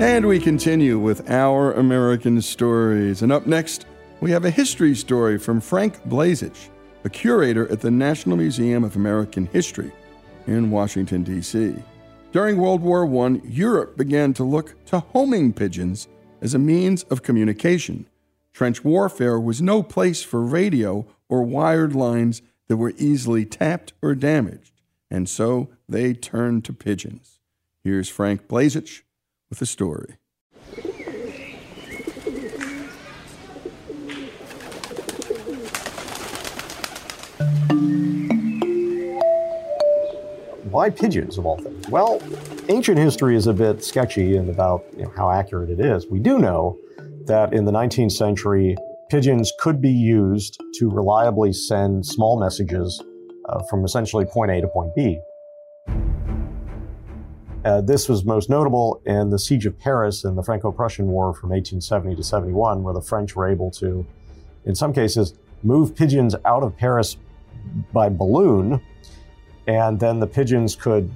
And we continue with our American stories. And up next, we have a history story from Frank Blazich, a curator at the National Museum of American History in Washington, D.C. During World War I, Europe began to look to homing pigeons as a means of communication. Trench warfare was no place for radio or wired lines that were easily tapped or damaged, and so they turned to pigeons. Here's Frank Blazich with a story. why pigeons of all things? Well, ancient history is a bit sketchy and about you know, how accurate it is. We do know that in the 19th century, pigeons could be used to reliably send small messages uh, from essentially point A to point B. Uh, this was most notable in the Siege of Paris in the Franco Prussian War from 1870 to 71, where the French were able to, in some cases, move pigeons out of Paris by balloon and then the pigeons could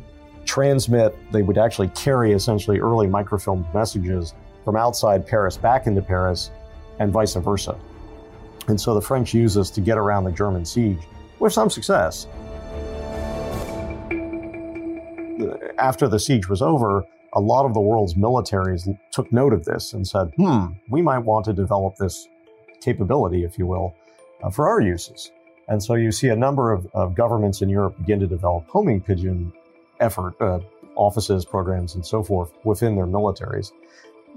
transmit, they would actually carry essentially early microfilmed messages from outside Paris back into Paris and vice versa. And so the French used this to get around the German siege with some success. After the siege was over, a lot of the world's militaries took note of this and said, hmm, we might want to develop this capability, if you will, uh, for our uses. And so you see a number of, of governments in Europe begin to develop homing pigeon effort, uh, offices, programs, and so forth within their militaries.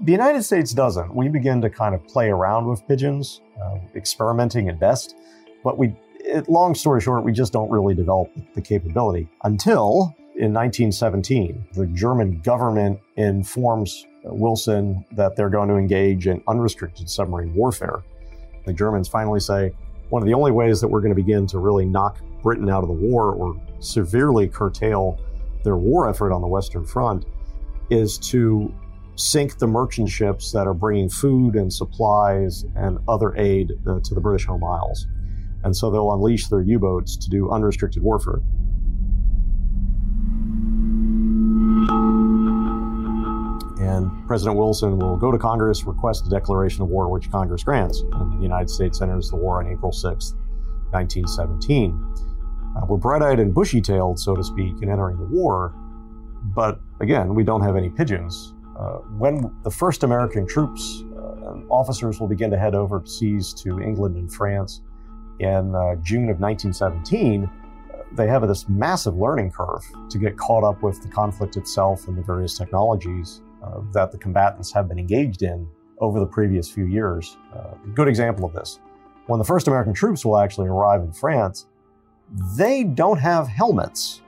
The United States doesn't. We begin to kind of play around with pigeons, uh, experimenting at best, but we, it, long story short, we just don't really develop the capability until in 1917, the German government informs Wilson that they're going to engage in unrestricted submarine warfare. The Germans finally say, one of the only ways that we're going to begin to really knock Britain out of the war or severely curtail their war effort on the Western Front is to sink the merchant ships that are bringing food and supplies and other aid uh, to the British home isles. And so they'll unleash their U boats to do unrestricted warfare. President Wilson will go to Congress, request a declaration of war, which Congress grants. And the United States enters the war on April 6th, 1917. Uh, we're bright eyed and bushy tailed, so to speak, in entering the war. But again, we don't have any pigeons. Uh, when the first American troops uh, and officers will begin to head overseas to England and France in uh, June of 1917, they have this massive learning curve to get caught up with the conflict itself and the various technologies uh, that the combatants have been engaged in over the previous few years. Uh, good example of this. When the first American troops will actually arrive in France, they don't have helmets.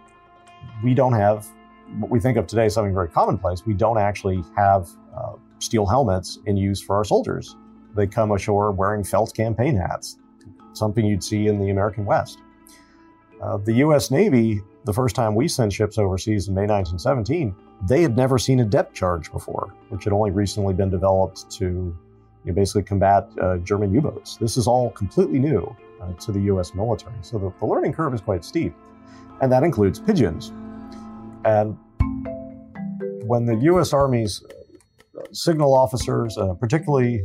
We don't have what we think of today as something very commonplace. We don't actually have uh, steel helmets in use for our soldiers. they come ashore wearing felt campaign hats, something you'd see in the American West. Uh, the U.S. Navy, the first time we sent ships overseas in May 1917, they had never seen a depth charge before, which had only recently been developed to you know, basically combat uh, German U boats. This is all completely new uh, to the U.S. military. So the, the learning curve is quite steep. And that includes pigeons. And when the U.S. Army's signal officers, uh, particularly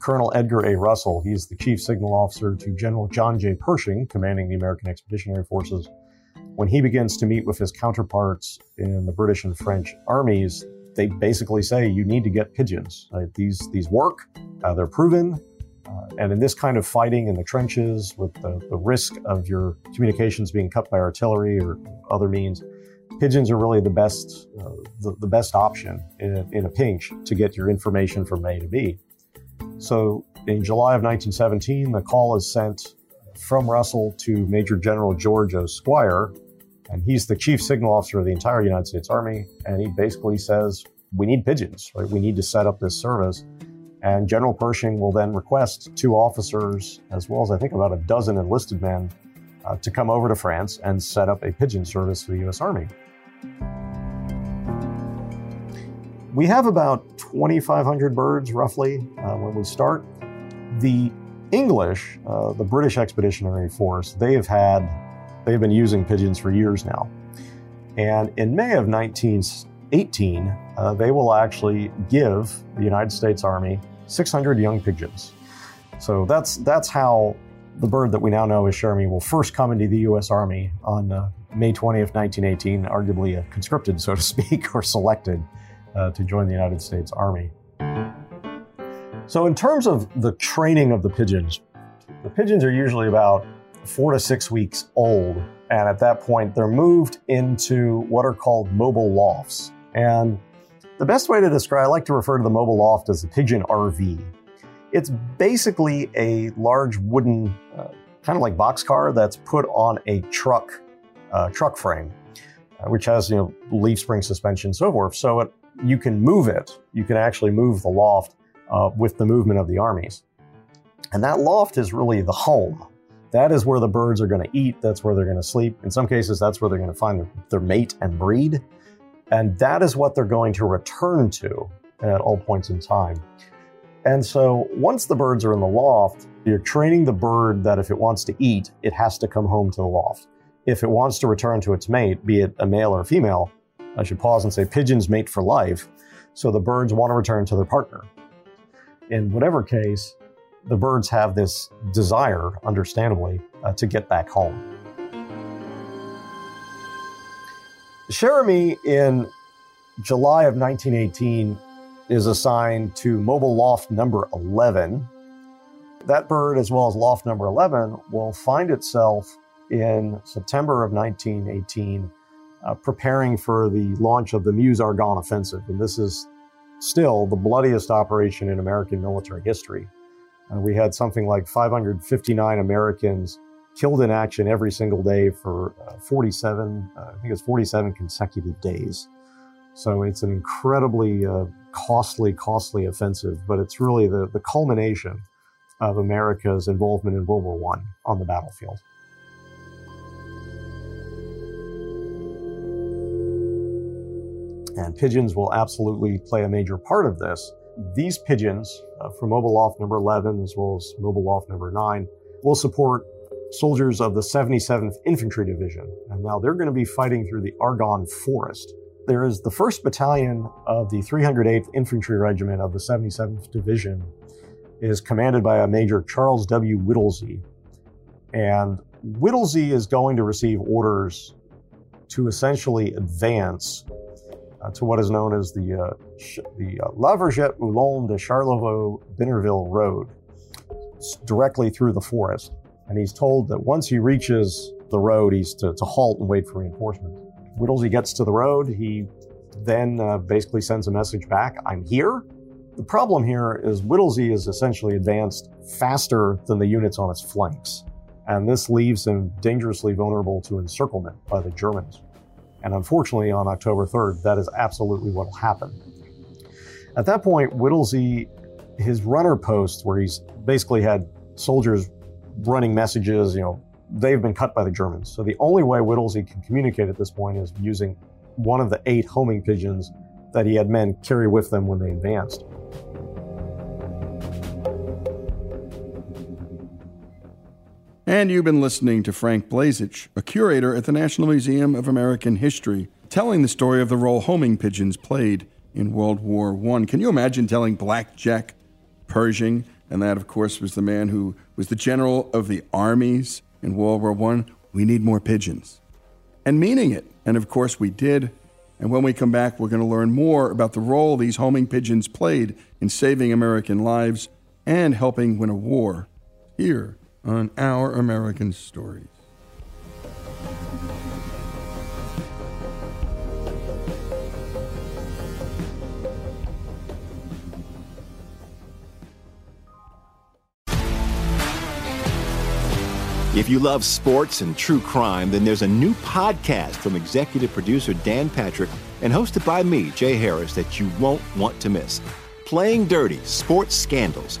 Colonel Edgar A. Russell, he's the chief signal officer to General John J. Pershing, commanding the American Expeditionary Forces. When he begins to meet with his counterparts in the British and French armies, they basically say you need to get pigeons. Right? These these work, uh, they're proven, uh, and in this kind of fighting in the trenches, with the, the risk of your communications being cut by artillery or other means, pigeons are really the best uh, the, the, best option in a, in a pinch to get your information from A to B. So in July of 1917, the call is sent from Russell to Major General George O. And he's the chief signal officer of the entire United States Army. And he basically says, "We need pigeons. Right? We need to set up this service." And General Pershing will then request two officers, as well as I think about a dozen enlisted men, uh, to come over to France and set up a pigeon service for the U.S. Army. We have about 2,500 birds roughly uh, when we start. The English, uh, the British Expeditionary Force, they have had, they've been using pigeons for years now. And in May of 1918, uh, they will actually give the United States Army 600 young pigeons. So that's that's how the bird that we now know as Cher Ami will first come into the U.S. Army on uh, May 20th, 1918, arguably conscripted, so to speak, or selected uh, to join the United States Army. So, in terms of the training of the pigeons, the pigeons are usually about four to six weeks old, and at that point, they're moved into what are called mobile lofts. And the best way to describe, I like to refer to the mobile loft as a pigeon RV. It's basically a large wooden, uh, kind of like boxcar that's put on a truck, uh, truck frame, uh, which has you know leaf spring suspension, so forth. So it you can move it. You can actually move the loft uh, with the movement of the armies. And that loft is really the home. That is where the birds are going to eat. That's where they're going to sleep. In some cases, that's where they're going to find their, mate and breed. And that is what they're going to return to at all points in time. And so once the birds are in the loft, you're training the bird that if it wants to eat, it has to come home to the loft. If it wants to return to its mate, be it a male or a female, I should pause and say pigeons mate for life, so the birds want to return to their partner. In whatever case, the birds have this desire, understandably, uh, to get back home. Cher Ami in July of 1918 is assigned to mobile loft number 11. That bird, as well as loft number 11, will find itself in September of 1918 uh, preparing for the launch of the Meuse Argonne offensive. And this is still the bloodiest operation in American military history. Uh, we had something like 559 Americans killed in action every single day for uh, 47, uh, I think it's 47 consecutive days. So it's an incredibly uh, costly, costly offensive, but it's really the, the culmination of America's involvement in World War I on the battlefield. and pigeons will absolutely play a major part of this. These pigeons uh, from Mobile Loft number 11 as well as Mobile Loft number 9 will support soldiers of the 77th Infantry Division. And now they're going to be fighting through the Argonne Forest. There is the 1st Battalion of the 308th Infantry Regiment of the 77th Division is commanded by a Major Charles W. Whittlesey. And Whittlesey is going to receive orders to essentially advance uh, to what is known as the, uh, the uh, La Vergette Moulin de Charlevaux Binarville Road, it's directly through the forest. And he's told that once he reaches the road, he's to, to halt and wait for reinforcements. Whittlesey gets to the road. He then uh, basically sends a message back I'm here. The problem here is Whittlesey is essentially advanced faster than the units on its flanks. And this leaves him dangerously vulnerable to encirclement by the Germans. And unfortunately, on October 3rd, that is absolutely what will happen. At that point, Whittlesey his runner post, where he's basically had soldiers running messages, you know, they've been cut by the Germans. So the only way Whittlesey can communicate at this point is using one of the eight homing pigeons that he had men carry with them when they advanced. And you've been listening to Frank Blazich, a curator at the National Museum of American History, telling the story of the role homing pigeons played in World War I. Can you imagine telling Black Jack Pershing, and that, of course, was the man who was the general of the armies in World War I, we need more pigeons. And meaning it. And of course, we did. And when we come back, we're going to learn more about the role these homing pigeons played in saving American lives and helping win a war here on Our American Stories. If you love sports and true crime, then there's a new podcast from executive producer Dan Patrick and hosted by me, Jay Harris, that you won't want to miss. Playing Dirty Sports Scandals.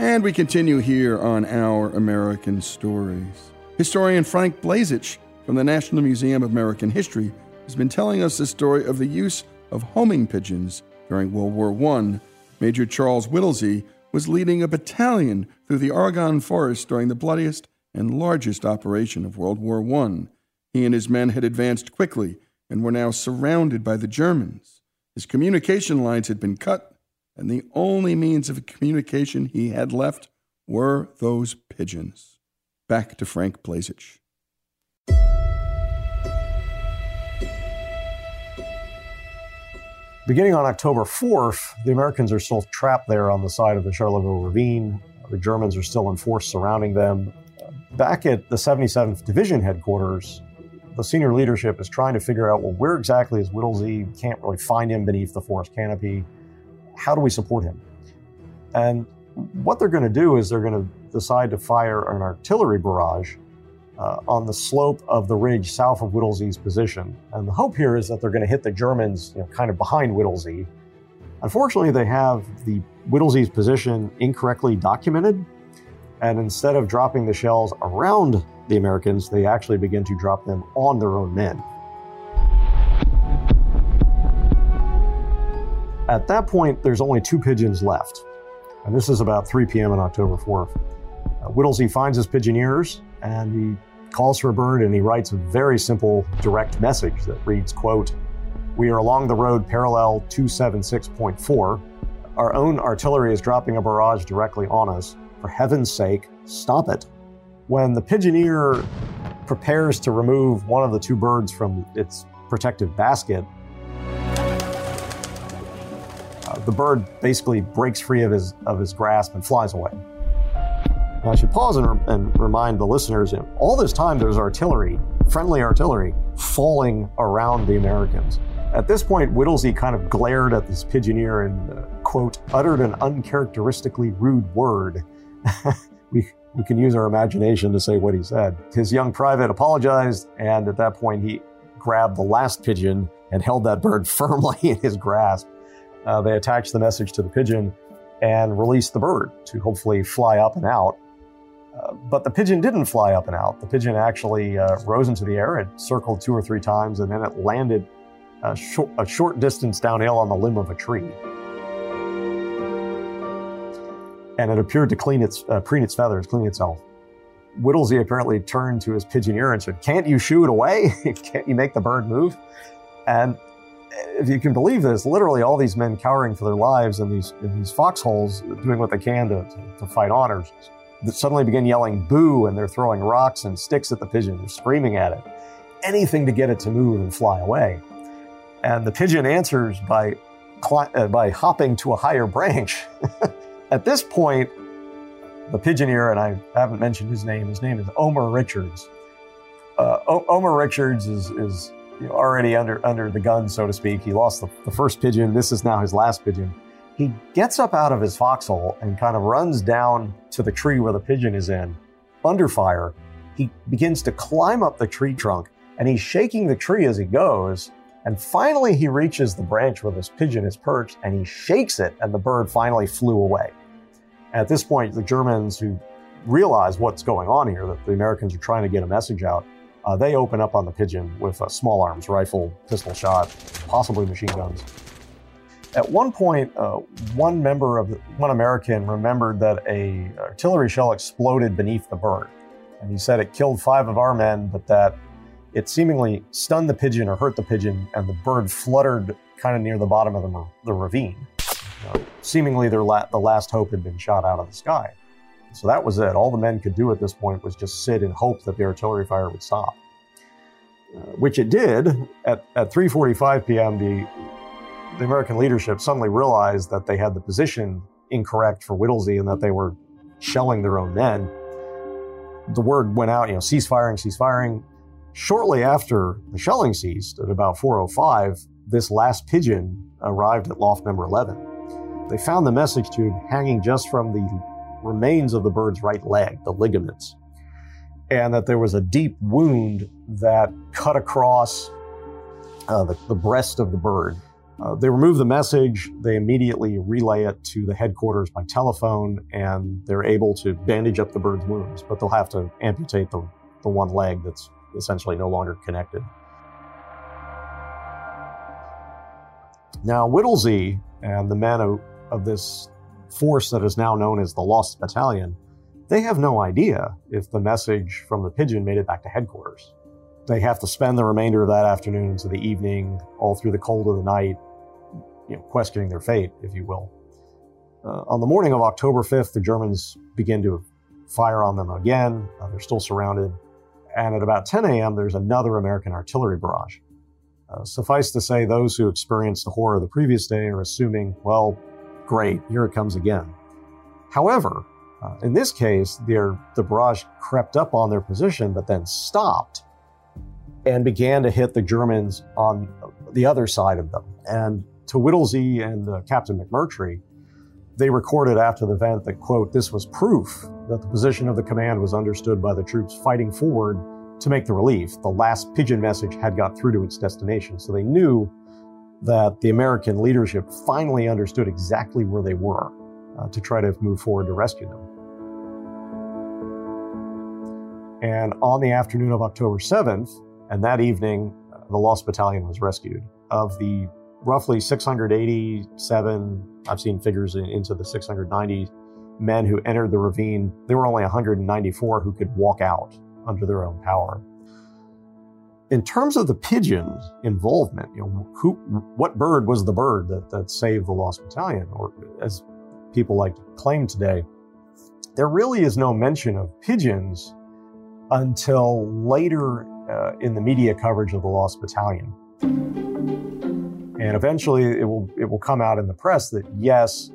And we continue here on Our American Stories. Historian Frank Blazich from the National Museum of American History has been telling us the story of the use of homing pigeons during World War I. Major Charles Whittlesey was leading a battalion through the Argonne Forest during the bloodiest and largest operation of World War I. He and his men had advanced quickly and were now surrounded by the Germans. His communication lines had been cut and the only means of communication he had left were those pigeons. Back to Frank Blazich. Beginning on October 4th, the Americans are still trapped there on the side of the Charlevaux Ravine. The Germans are still in force surrounding them. Back at the 77th Division headquarters, the senior leadership is trying to figure out well, where exactly is Whittlesey? Can't really find him beneath the forest canopy how do we support him? And what they're going to do is they're going to decide to fire an artillery barrage uh, on the slope of the ridge south of Whittlesey's position. And the hope here is that they're going to hit the Germans you know, kind of behind Whittlesey. Unfortunately, they have the Whittlesey's position incorrectly documented. And instead of dropping the shells around the Americans, they actually begin to drop them on their own men. At that point, there's only two pigeons left. And this is about 3 p.m. on October 4th. Uh, Whittlesey finds his pigeoneers and he calls for a bird and he writes a very simple, direct message that reads, quote, We are along the road parallel 276.4. Our own artillery is dropping a barrage directly on us. For heaven's sake, stop it. When the pigeoneer prepares to remove one of the two birds from its protective basket, the bird basically breaks free of his, of his grasp and flies away. Now, I should pause and, re- and remind the listeners all this time there's artillery, friendly artillery, falling around the Americans. At this point, Whittlesey kind of glared at this pigeoneer and, uh, quote, uttered an uncharacteristically rude word. we, we can use our imagination to say what he said. His young private apologized, and at that point, he grabbed the last pigeon and held that bird firmly in his grasp. Uh, they attached the message to the pigeon and released the bird to hopefully fly up and out. Uh, but the pigeon didn't fly up and out. The pigeon actually uh, rose into the air. It circled two or three times, and then it landed a short, a short distance downhill on the limb of a tree. And it appeared to clean its, uh, preen its feathers, clean itself. Whittlesey apparently turned to his pigeoneer and said, Can't you shoo it away? Can't you make the bird move? And if you can believe this, literally all these men cowering for their lives in these, in these foxholes, doing what they can to, to, to fight honors, suddenly begin yelling boo and they're throwing rocks and sticks at the pigeon. They're screaming at it. Anything to get it to move and fly away. And the pigeon answers by, uh, by hopping to a higher branch. At this point, the pigeoneer, and I haven't mentioned his name, his name is Omer Richards. Uh, o- Omer Richards is, is already under, under the gun, so to speak. He lost the, the first pigeon. This is now his last pigeon. He gets up out of his foxhole and kind of runs down to the tree where the pigeon is in, under fire. He begins to climb up the tree trunk and he's shaking the tree as he goes. And finally, he reaches the branch where this pigeon is perched and he shakes it, and the bird finally flew away. At this point, the Germans, who realize what's going on here, that the Americans are trying to get a message out, uh, they open up on the pigeon with a small arms rifle, pistol shot, possibly machine guns. At one point, uh, one member of the, one American remembered that a artillery shell exploded beneath the bird, and he said it killed five of our men, but that it seemingly stunned the pigeon or hurt the pigeon, and the bird fluttered kind of near the bottom of the, the ravine. Know, seemingly, their la- the last hope had been shot out of the sky. So that was it. All the men could do at this point was just sit and hope that the artillery fire would stop, uh, which it did. At, at 3:45 p.m., the the American leadership suddenly realized that they had the position incorrect for Whittlesey and that they were shelling their own men. The word went out, you know, cease firing, cease firing. Shortly after the shelling ceased, at about 4:05, this last pigeon arrived at loft number 11. They found the message tube hanging just from the remains of the bird's right leg, the ligaments, and that there was a deep wound that cut across uh, the, the, breast of the bird. Uh, they remove the message, they immediately relay it to the headquarters by telephone, and they're able to bandage up the bird's wounds, but they'll have to amputate the, the one leg that's essentially no longer connected. Now, Whittlesey and the men of, of this force that is now known as the Lost Battalion, they have no idea if the message from the pigeon made it back to headquarters. They have to spend the remainder of that afternoon into the evening, all through the cold of the night, you know, questioning their fate, if you will. Uh, on the morning of October 5th, the Germans begin to fire on them again. Uh, they're still surrounded. And at about 10 a.m., there's another American artillery barrage. Uh, suffice to say, those who experienced the horror of the previous day are assuming, well, great, here it comes again. However, uh, in this case, their, the barrage crept up on their position, but then stopped and began to hit the Germans on the other side of them. And to Whittlesey and uh, Captain McMurtry, They recorded after the event that, quote, this was proof that the position of the command was understood by the troops fighting forward to make the relief. The last pigeon message had got through to its destination. So they knew that the American leadership finally understood exactly where they were uh, to try to move forward to rescue them. And on the afternoon of October 7th, and that evening, uh, the Lost Battalion was rescued. Of the roughly 687, I've seen figures into the 690 men who entered the ravine, there were only 194 who could walk out under their own power. In terms of the pigeon's involvement, you know, who, what bird was the bird that, that saved the Lost Battalion, or as people like to claim today, there really is no mention of pigeons until later uh, in the media coverage of the Lost Battalion. And eventually it will, it will come out in the press that yes,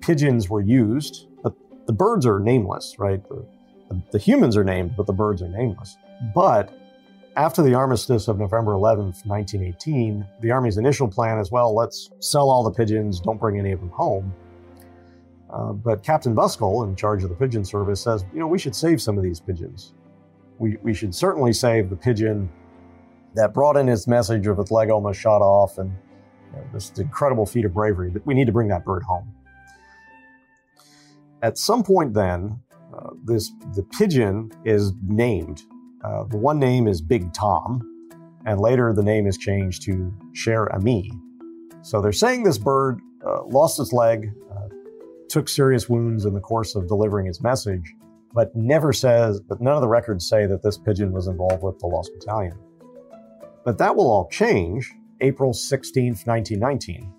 pigeons were used, but the birds are nameless, right? The, the, the humans are named, but the birds are nameless. But after the armistice of November 11th, 1918, the Army's initial plan is well, let's sell all the pigeons, don't bring any of them home. Uh, but Captain Buskell, in charge of the pigeon service, says, you know, we should save some of these pigeons. We, we should certainly save the pigeon that brought in his message of its leg almost shot off and you know, this incredible feat of bravery. That we need to bring that bird home. At some point, then, uh, this the pigeon is named. Uh, the one name is Big Tom, and later the name is changed to Cher Ami. So they're saying this bird uh, lost its leg, uh, took serious wounds in the course of delivering its message, but never says, but none of the records say that this pigeon was involved with the Lost Battalion. But that will all change April 16th, 1919,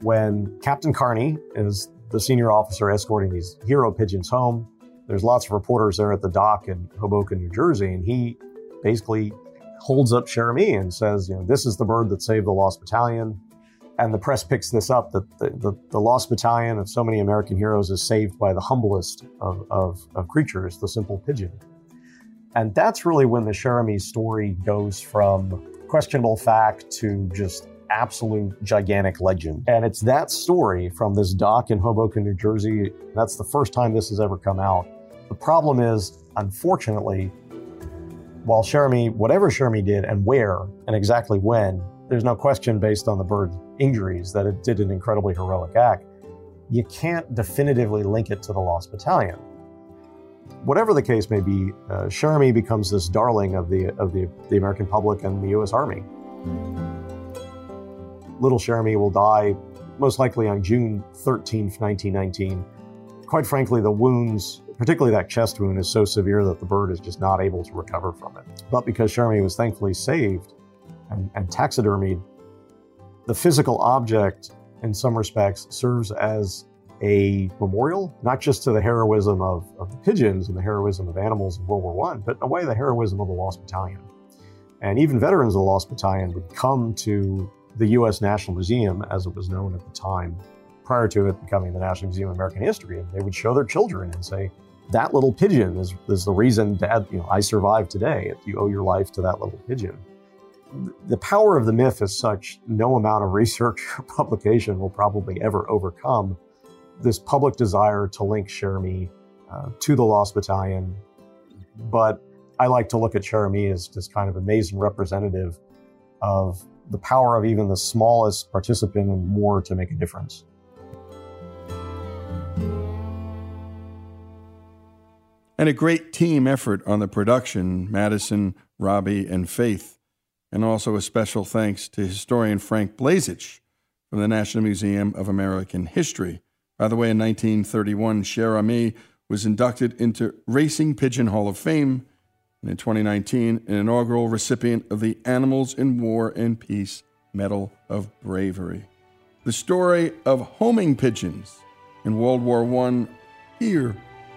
when Captain Carney is the senior officer escorting these hero pigeons home. There's lots of reporters there at the dock in Hoboken, New Jersey, and he basically holds up Cher Ami and says, you know, this is the bird that saved the Lost Battalion. And the press picks this up that the, the, the Lost Battalion of so many American heroes is saved by the humblest of, of, of creatures, the simple pigeon. And that's really when the Cher Ami story goes from questionable fact to just absolute gigantic legend. And it's that story from this dock in Hoboken, New Jersey. That's the first time this has ever come out. The problem is, unfortunately, while Cher whatever Cher did and where and exactly when, there's no question based on the bird's injuries that it did an incredibly heroic act. You can't definitively link it to the Lost Battalion. Whatever the case may be, uh, becomes this darling of the of the, the American public and the U.S. Army. Little Cher will die most likely on June 13th, 1919. Quite frankly, the wounds, particularly that chest wound, is so severe that the bird is just not able to recover from it. But because Cher Ami was thankfully saved and, and taxidermied, the physical object, in some respects, serves as a memorial, not just to the heroism of, of the pigeons and the heroism of animals in World War I, but in a way the heroism of the Lost Battalion. And even veterans of the Lost Battalion would come to the U.S. National Museum, as it was known at the time, prior to it becoming the National Museum of American History, and they would show their children and say, "That little pigeon is, is the reason, Dad, you know, I survived today. You owe your life to that little pigeon." The power of the myth is such no amount of research or publication will probably ever overcome this public desire to link Cher Ami uh, to the Lost Battalion. But I like to look at Cher Ami as just kind of amazing representative of the power of even the smallest participant in war to make a difference. And a great team effort on the production, Madison, Robbie, and Faith. And also a special thanks to historian Frank Blazich from the National Museum of American History. By the way, in 1931, Cher Ami was inducted into Racing Pigeon Hall of Fame and in 2019, an inaugural recipient of the Animals in War and Peace Medal of Bravery. The story of homing pigeons in World War I here